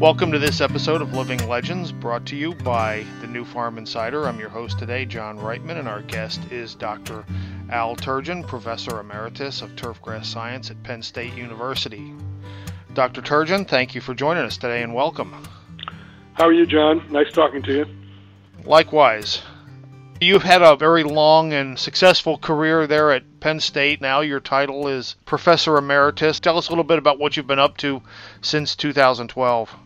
Welcome to this episode of Living Legends, brought to you by the Nufarm Insider. I'm your host today, John Reitman, and our guest is Dr. Al Turgeon, Professor Emeritus of Turfgrass Science at Penn State University. Dr. Turgeon, thank you for joining us today and welcome. How are you, John? Nice talking to you. Likewise. You've had a very long and successful career there at Penn State. Now your title is Professor Emeritus. Tell us a little bit about what you've been up to since 2012.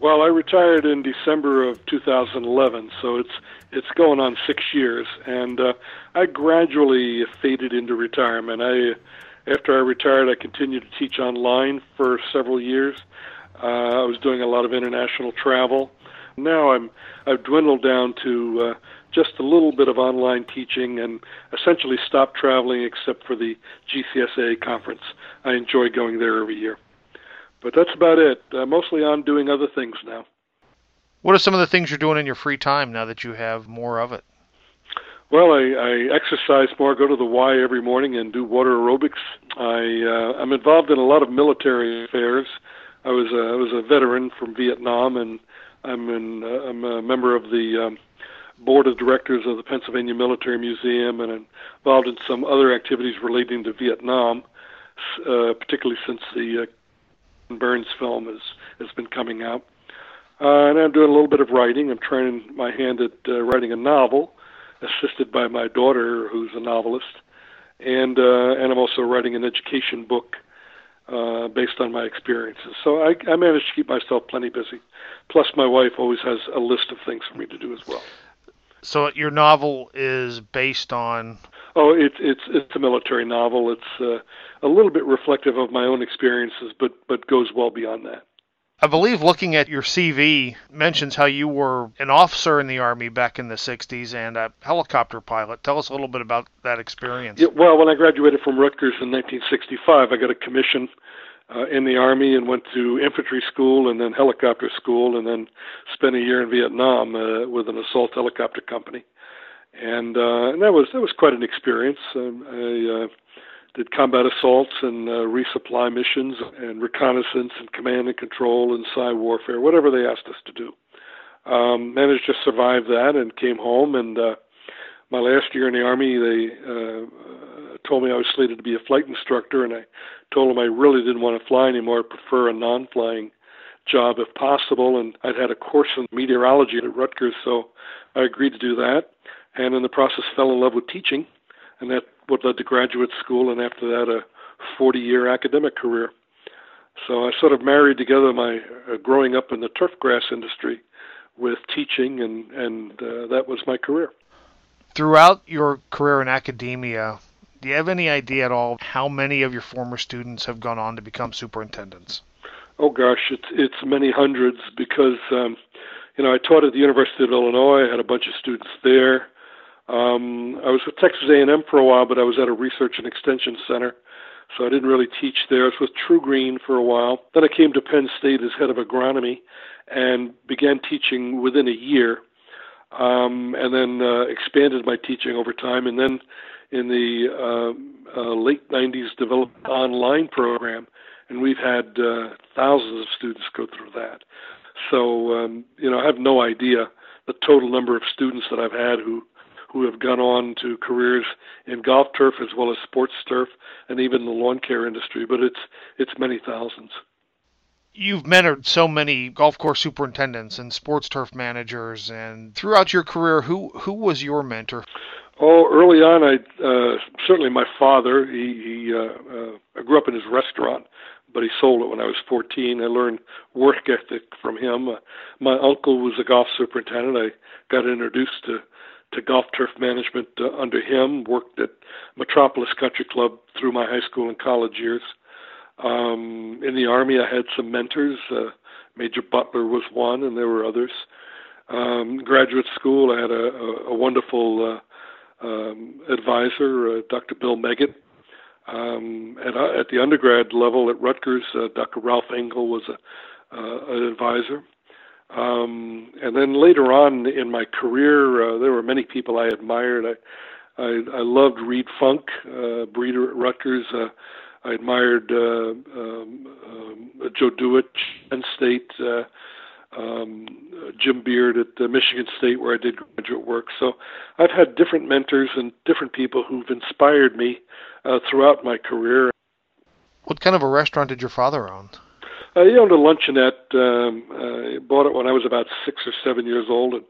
Well, I retired in December of 2011, so it's it's going on six years, and uh, I gradually faded into retirement. I after I retired, I continued to teach online for several years. Uh, I was doing a lot of international travel. Now I'm I've dwindled down to uh, just a little bit of online teaching and essentially stopped traveling except for the GCSA conference. I enjoy going there every year. But that's about it. Uh, mostly on doing other things now. What are some of the things you're doing in your free time now that you have more of it? Well, I, I exercise more, go to the Y every morning, and do water aerobics. I uh, I'm involved in a lot of military affairs. I was a, I was a veteran from Vietnam, and I'm in uh, I'm a member of the um, board of directors of the Pennsylvania Military Museum, and involved in some other activities relating to Vietnam, uh, particularly since the uh, Burns film has has been coming out. Uh, and I'm doing a little bit of writing. I'm trying my hand at uh, writing a novel, assisted by my daughter, who's a novelist, and uh, and I'm also writing an education book uh, based on my experiences. So I, I manage to keep myself plenty busy. Plus, my wife always has a list of things for me to do as well. So your novel is based on Oh, it's it's it's a military novel. It's uh, a little bit reflective of my own experiences, but but goes well beyond that. I believe looking at your CV mentions how you were an officer in the Army back in the 60s and a helicopter pilot. Tell us a little bit about that experience. Yeah, well, when I graduated from Rutgers in 1965, I got a commission uh, in the Army and went to infantry school and then helicopter school and then spent a year in Vietnam uh, with an assault helicopter company and uh, and that was that was quite an experience. Um, I uh, did combat assaults and uh, resupply missions and reconnaissance and command and control and cyber warfare, whatever they asked us to do. Um, managed to survive that and came home. And uh, my last year in the army, they uh, told me I was slated to be a flight instructor, and I told them I really didn't want to fly anymore. I prefer a non-flying job if possible. And I'd had a course in meteorology at Rutgers, so I agreed to do that and in the process fell in love with teaching, and that what led to graduate school, and after that a 40-year academic career. So I sort of married together my uh, growing up in the turf grass industry with teaching, and and uh, that was my career. Throughout your career in academia, do you have any idea at all how many of your former students have gone on to become superintendents? Oh gosh, it's it's many hundreds because um, you know I taught at the University of Illinois. I had a bunch of students there. Um, I was with Texas A&M for a while, but I was at a research and extension center, so I didn't really teach there. I was with TruGreen for a while. Then I came to Penn State as head of agronomy and began teaching within a year, um, and then uh, expanded my teaching over time. And then in the uh, uh, late 90s, developed an online program, and we've had uh, thousands of students go through that. So, um, you know, I have no idea the total number of students that I've had who who have gone on to careers in golf turf as well as sports turf and even the lawn care industry, but it's it's many thousands. You've mentored so many golf course superintendents and sports turf managers, and throughout your career, who who was your mentor? Oh, early on, I uh, certainly my father. He, he uh, uh, I grew up in his restaurant, but he sold it when I was 14. I learned work ethic from him. Uh, my uncle was a golf superintendent. I got introduced to to golf turf management uh, under him. Worked at Metropolis Country Club through my high school and college years. Um, in the army, I had some mentors. Uh, Major Butler was one, and there were others. Um, graduate school, I had a, a, a wonderful uh, um, advisor, uh, Dr. Bill Meggitt. Um, at, uh, at the undergrad level at Rutgers, uh, Dr. Ralph Engel was a, uh, an advisor. Um, and then later on in my career, uh, there were many people I admired. I I, I loved Reed Funk, uh, breeder at Rutgers. Uh, I admired uh, um, um, Joe Duich, Penn State, uh, um, Jim Beard at uh, Michigan State, where I did graduate work. So I've had different mentors and different people who've inspired me uh, throughout my career. What kind of a restaurant did your father own? Uh, he owned a luncheonette. Um, uh, bought it when I was about six or seven years old, and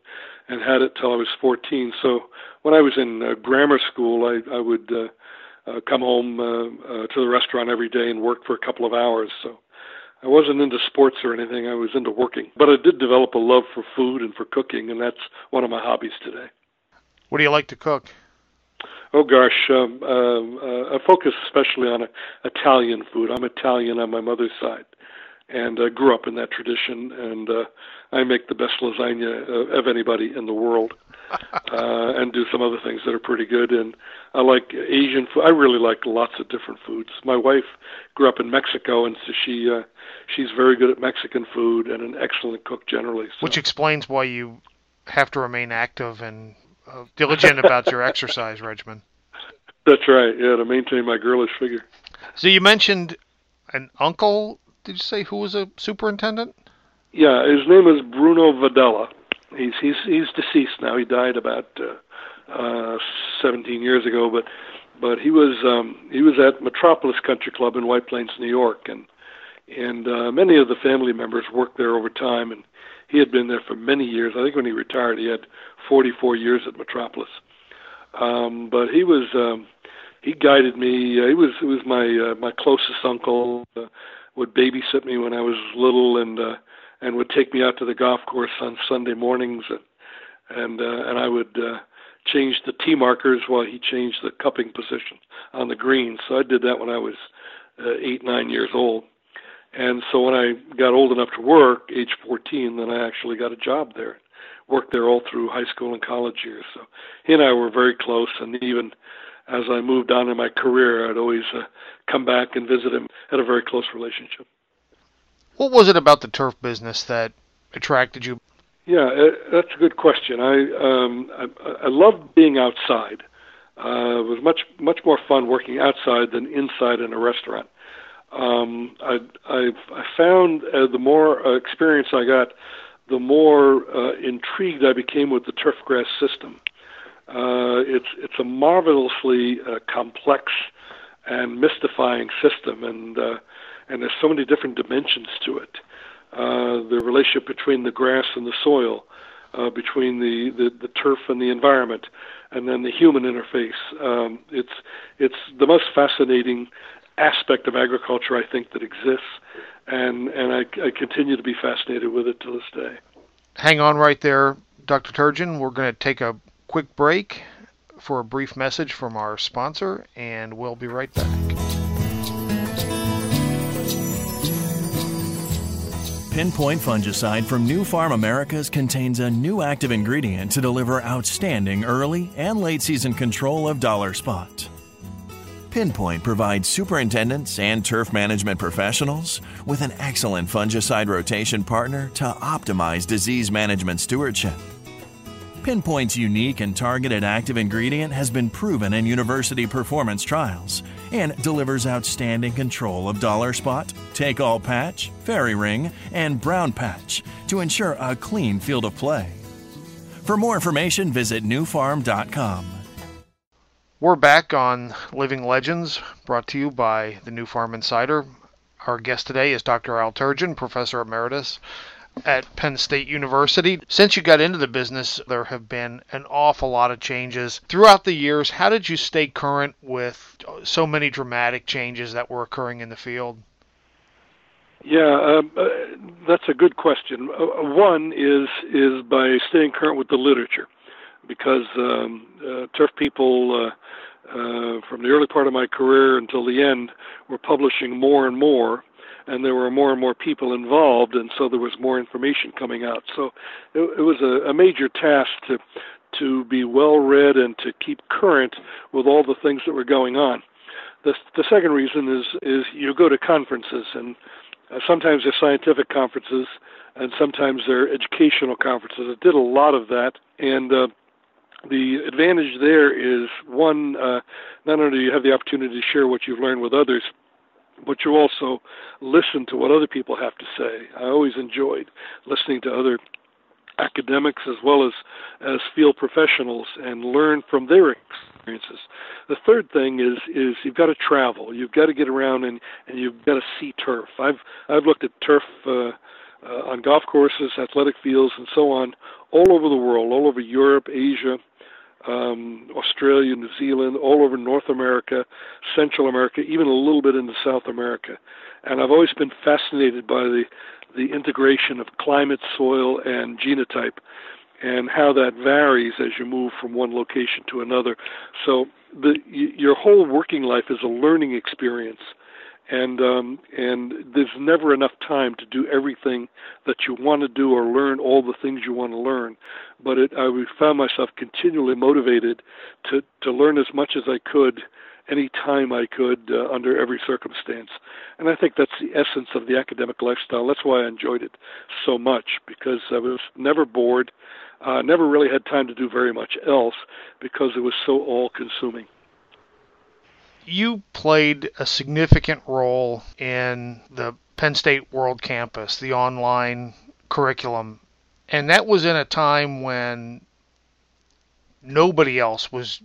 and had it till I was 14. So when I was in uh, grammar school, I I would uh, uh, come home uh, uh, to the restaurant every day and work for a couple of hours. So I wasn't into sports or anything. I was into working, but I did develop a love for food and for cooking, and that's one of my hobbies today. What do you like to cook? Oh gosh, um, um, uh, I focus especially on uh, Italian food. I'm Italian on my mother's side, and uh, grew up in that tradition. And uh, I make the best lasagna uh, of anybody in the world, uh, and do some other things that are pretty good. And I like Asian food. I really like lots of different foods. My wife grew up in Mexico, and so she uh, she's very good at Mexican food and an excellent cook generally. So. Which explains why you have to remain active and uh, diligent about your exercise regimen. That's right. Yeah, to maintain my girlish figure. So you mentioned an uncle. Did you say who was a superintendent? Yeah, his name is Bruno Vadala. He's he's he's deceased now. He died about uh, uh, 17 years ago, but but he was um, he was at Metropolis Country Club in White Plains, New York, and and uh, many of the family members worked there over time, and he had been there for many years. I think when he retired, he had 44 years at Metropolis. Um, but he was um, he guided me. Uh, he was he was my uh, my closest uncle. Uh, would babysit me when I was little, and uh, and would take me out to the golf course on Sunday mornings, and and uh, and I would uh, change the tee markers while he changed the cupping position on the green. So I did that when I was uh, eight nine years old, and so when I got old enough to work, age 14, then I actually got a job there. Worked there all through high school and college years. So he and I were very close, and even as I moved on in my career, I'd always uh, come back and visit him. Had a very close relationship. What was it about the turf business that attracted you? Yeah, uh, that's a good question. I um, I, I loved being outside. Uh, it was much much more fun working outside than inside in a restaurant. Um, I I, I found uh, the more uh, experience I got, the more uh, intrigued I became with the turfgrass system. Uh, it's it's a marvelously uh, complex and mystifying system, and uh, and there's so many different dimensions to it. Uh, the relationship between the grass and the soil, uh, between the, the, the turf and the environment, and then the human interface. Um, it's it's the most fascinating aspect of agriculture I think that exists, and and I, I continue to be fascinated with it to this day. Hang on right there, Dr. Turgeon. We're going to take a quick break for a brief message from our sponsor, and we'll be right back. Pinpoint fungicide from Nufarm Americas contains a new active ingredient to deliver outstanding early and late season control of dollar spot. Pinpoint provides superintendents and turf management professionals with an excellent fungicide rotation partner to optimize disease management stewardship. Pinpoint's unique and targeted active ingredient has been proven in university performance trials and delivers outstanding control of dollar spot, take all patch, fairy ring, and brown patch to ensure a clean field of play. For more information, visit nufarm.com. We're back on Living Legends, brought to you by the Nufarm Insider. Our guest today is Dr. Al Turgeon, Professor Emeritus at Penn State University. Since you got into the business, there have been an awful lot of changes throughout the years. How did you stay current with so many dramatic changes that were occurring in the field? Yeah, um, uh, that's a good question. Uh, one is is by staying current with the literature, because um, uh, turf people. Uh, uh, from the early part of my career until the end, were publishing more and more and there were more and more people involved, and so there was more information coming out. So it, it was a, a major task to to be well read and to keep current with all the things that were going on. The the second reason is is you go to conferences and uh, sometimes they're scientific conferences and sometimes they're educational conferences. I did a lot of that and. Uh, the advantage there is one, uh, not only do you have the opportunity to share what you've learned with others, but you also listen to what other people have to say. I always enjoyed listening to other academics as well as as field professionals and learn from their experiences. The third thing is is you've got to travel. You've got to get around and and you've got to see turf. I've I've looked at turf uh, uh, on golf courses, athletic fields, and so on all over the world, all over Europe, Asia, um, Australia, New Zealand, all over North America, Central America, even a little bit into South America. And I've always been fascinated by the the integration of climate, soil, and genotype, and how that varies as you move from one location to another. So the your whole working life is a learning experience and um, and there's never enough time to do everything that you want to do or learn all the things you want to learn. But it, I found myself continually motivated to to learn as much as I could, any time I could, uh, under every circumstance. And I think that's the essence of the academic lifestyle. That's why I enjoyed it so much because I was never bored. Uh, never really had time to do very much else because it was so all-consuming you played a significant role in the Penn State World Campus, the online curriculum. And that was in a time when nobody else was,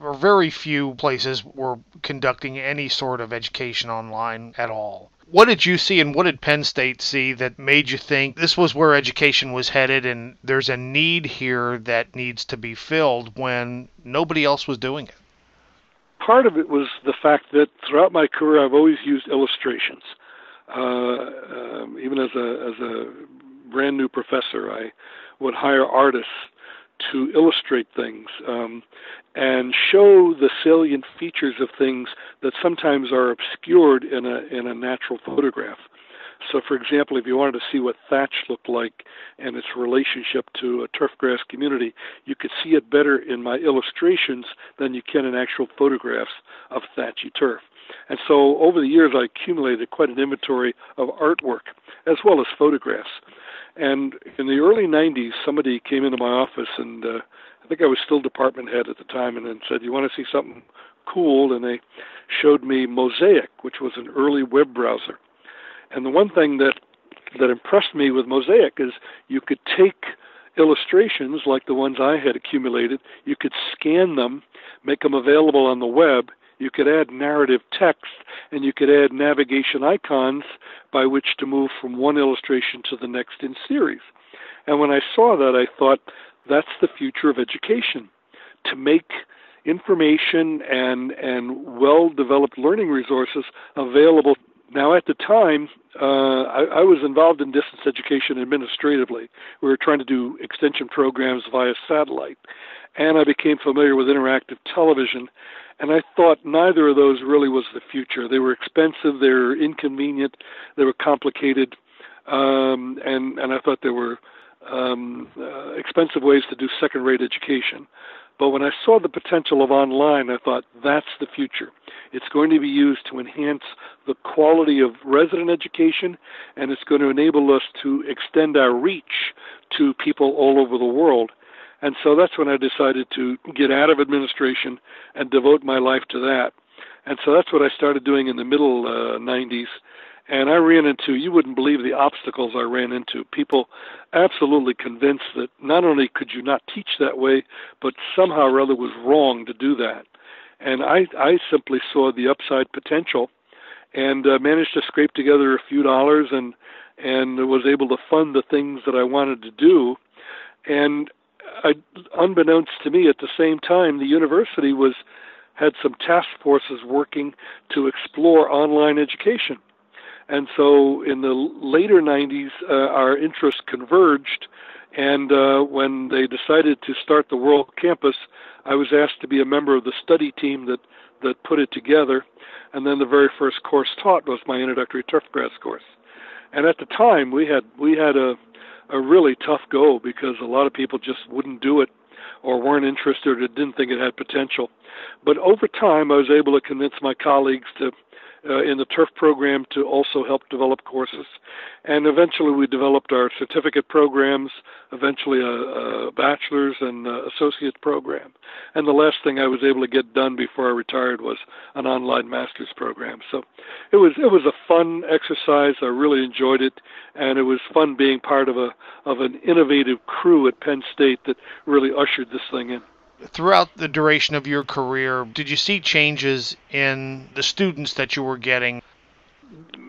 or very few places were conducting any sort of education online at all. What did you see and what did Penn State see that made you think this was where education was headed and there's a need here that needs to be filled when nobody else was doing it? Part of it was the fact that throughout my career I've always used illustrations. Uh, um, even as a as a brand new professor, I would hire artists to illustrate things um, and show the salient features of things that sometimes are obscured in a in a natural photograph. So, for example, if you wanted to see what thatch looked like and its relationship to a turfgrass community, you could see it better in my illustrations than you can in actual photographs of thatchy turf. And so, over the years, I accumulated quite an inventory of artwork as well as photographs. And in the early 90s, somebody came into my office, and uh, I think I was still department head at the time, and then said, "You want to see something cool?" And they showed me Mosaic, which was an early web browser and the one thing that that impressed me with Mosaic is you could take illustrations like the ones I had accumulated, you could scan them, make them available on the web, you could add narrative text, and you could add navigation icons by which to move from one illustration to the next in series. And when I saw that, I thought that's the future of education to make information and and well developed learning resources available now, at the time, uh, I, I was involved in distance education administratively. We were trying to do extension programs via satellite, and I became familiar with interactive television. And I thought neither of those really was the future. They were expensive, they were inconvenient, they were complicated, um, and and I thought they were um, uh, expensive ways to do second-rate education. But when I saw the potential of online, I thought that's the future. It's going to be used to enhance the quality of resident education, and it's going to enable us to extend our reach to people all over the world. And so that's when I decided to get out of administration and devote my life to that. And so that's what I started doing in the middle uh, 90s and I ran into, you wouldn't believe the obstacles I ran into. People absolutely convinced that not only could you not teach that way, but somehow or other was wrong to do that. And I, I simply saw the upside potential and uh, managed to scrape together a few dollars and, and was able to fund the things that I wanted to do. And I, unbeknownst to me, at the same time, the university was had some task forces working to explore online education and so in the later 90s, uh, our interests converged. And uh, when they decided to start the World Campus, I was asked to be a member of the study team that, that put it together. And then the very first course taught was my introductory turfgrass course. And at the time, we had we had a a really tough go because a lot of people just wouldn't do it or weren't interested or didn't think it had potential. But over time, I was able to convince my colleagues to uh, in the turf program to also help develop courses. And eventually we developed our certificate programs, eventually a, a bachelor's and a associate program. And the last thing I was able to get done before I retired was an online master's program. So it was it was a fun exercise. I really enjoyed it, and it was fun being part of a of an innovative crew at Penn State that really ushered this thing in throughout the duration of your career, did you see changes in the students that you were getting?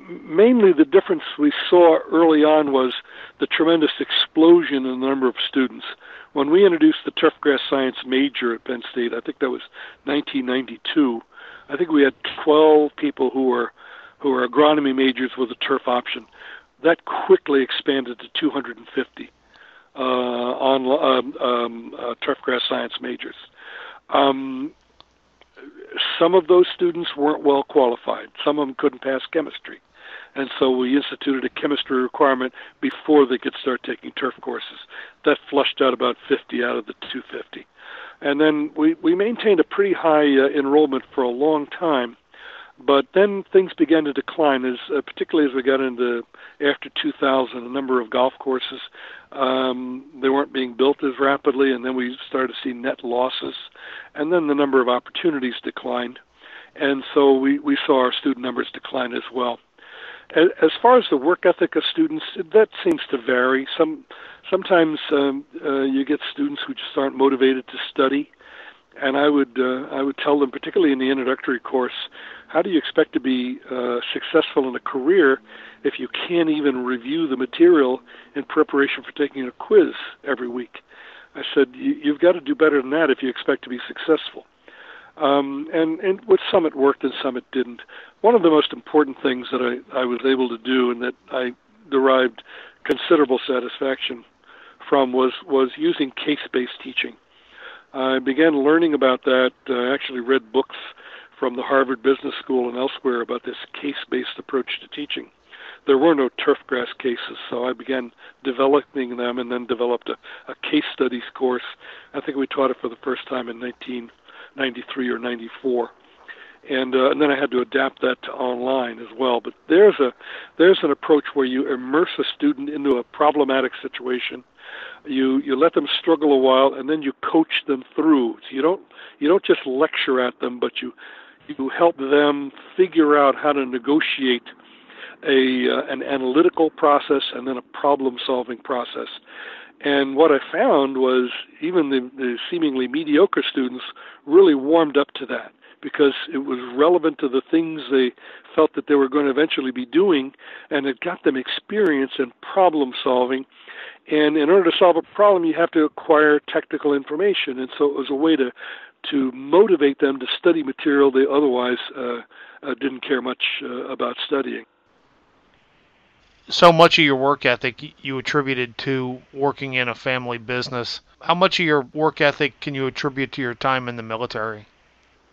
Mainly, the difference we saw early on was the tremendous explosion in the number of students. When we introduced the turfgrass science major at Penn State, I think that was 1992. I think we had 12 people who were who were agronomy majors with a turf option. That quickly expanded to 250 uh, on um, um, uh, turfgrass science majors. Um, some of those students weren't well qualified. Some of them couldn't pass chemistry. And so we instituted a chemistry requirement before they could start taking turf courses. That flushed out about 50 out of the 250. And then we, we maintained a pretty high uh, enrollment for a long time. But then things began to decline, as uh, particularly as we got into after 2000. A number of golf courses um, they weren't being built as rapidly, and then we started to see net losses, and then the number of opportunities declined, and so we we saw our student numbers decline as well. As far as the work ethic of students, that seems to vary. Some sometimes um, uh, you get students who just aren't motivated to study, and I would uh, I would tell them, particularly in the introductory course, how do you expect to be uh, successful in a career if you can't even review the material in preparation for taking a quiz every week? I said you've got to do better than that if you expect to be successful. Um, and and with some it worked and some it didn't. One of the most important things that I, I was able to do and that I derived considerable satisfaction from was was using case-based teaching. I began learning about that. I actually read books from the Harvard Business School and elsewhere about this case based approach to teaching. There were no turfgrass cases, so I began developing them and then developed a, a case studies course. I think we taught it for the first time in 1993 or 94 and uh, and then I had to adapt that to online as well. But there's a there's an approach where you immerse a student into a problematic situation, you you let them struggle a while, and then you coach them through. So you don't you don't just lecture at them, but you you help them figure out how to negotiate a uh, an analytical process and then a problem solving process. And what I found was even the, the seemingly mediocre students really warmed up to that because it was relevant to the things they felt that they were going to eventually be doing, and it got them experience in problem solving. And in order to solve a problem, you have to acquire technical information, and so it was a way to to motivate them to study material they otherwise uh, uh, didn't care much uh, about studying. So much of your work ethic you attributed to working in a family business. How much of your work ethic can you attribute to your time in the military?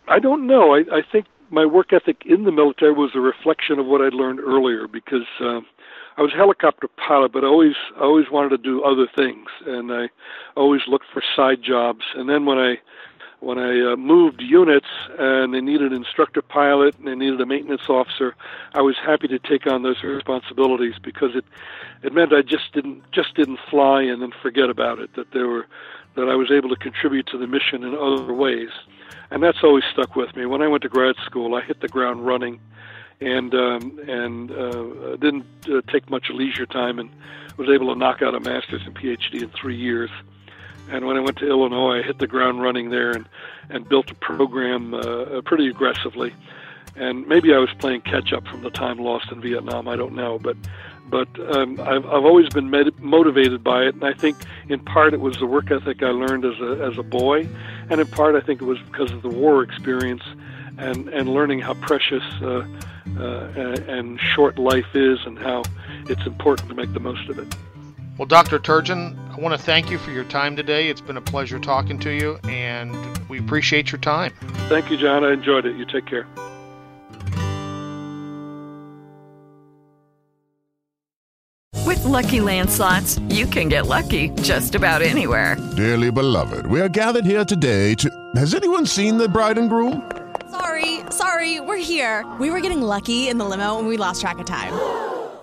I don't know. I, I think my work ethic in the military was a reflection of what I'd learned earlier because uh, I was a helicopter pilot, but I always I always wanted to do other things, and I always looked for side jobs. And then when I when I uh, moved units and they needed an instructor pilot and they needed a maintenance officer, I was happy to take on those responsibilities because it it meant I just didn't just didn't fly and then forget about it. That there were that I was able to contribute to the mission in other ways and that's always stuck with me. When I went to grad school, I hit the ground running, and um, and uh, didn't uh, take much leisure time, and was able to knock out a master's and PhD in three years. And when I went to Illinois, I hit the ground running there and and built a program uh, pretty aggressively. And maybe I was playing catch up from the time lost in Vietnam. I don't know, but but um, I've, I've always been med- motivated by it, and I think in part it was the work ethic I learned as a as a boy, and in part I think it was because of the war experience and and learning how precious uh, uh, and short life is, and how it's important to make the most of it. Well, Dr. Turgeon, I want to thank you for your time today. It's been a pleasure talking to you, and we appreciate your time. Thank you, John. I enjoyed it. You take care. With Lucky Land slots, you can get lucky just about anywhere. Dearly beloved, we are gathered here today to. Has anyone seen the bride and groom? Sorry, sorry, we're here. We were getting lucky in the limo and we lost track of time.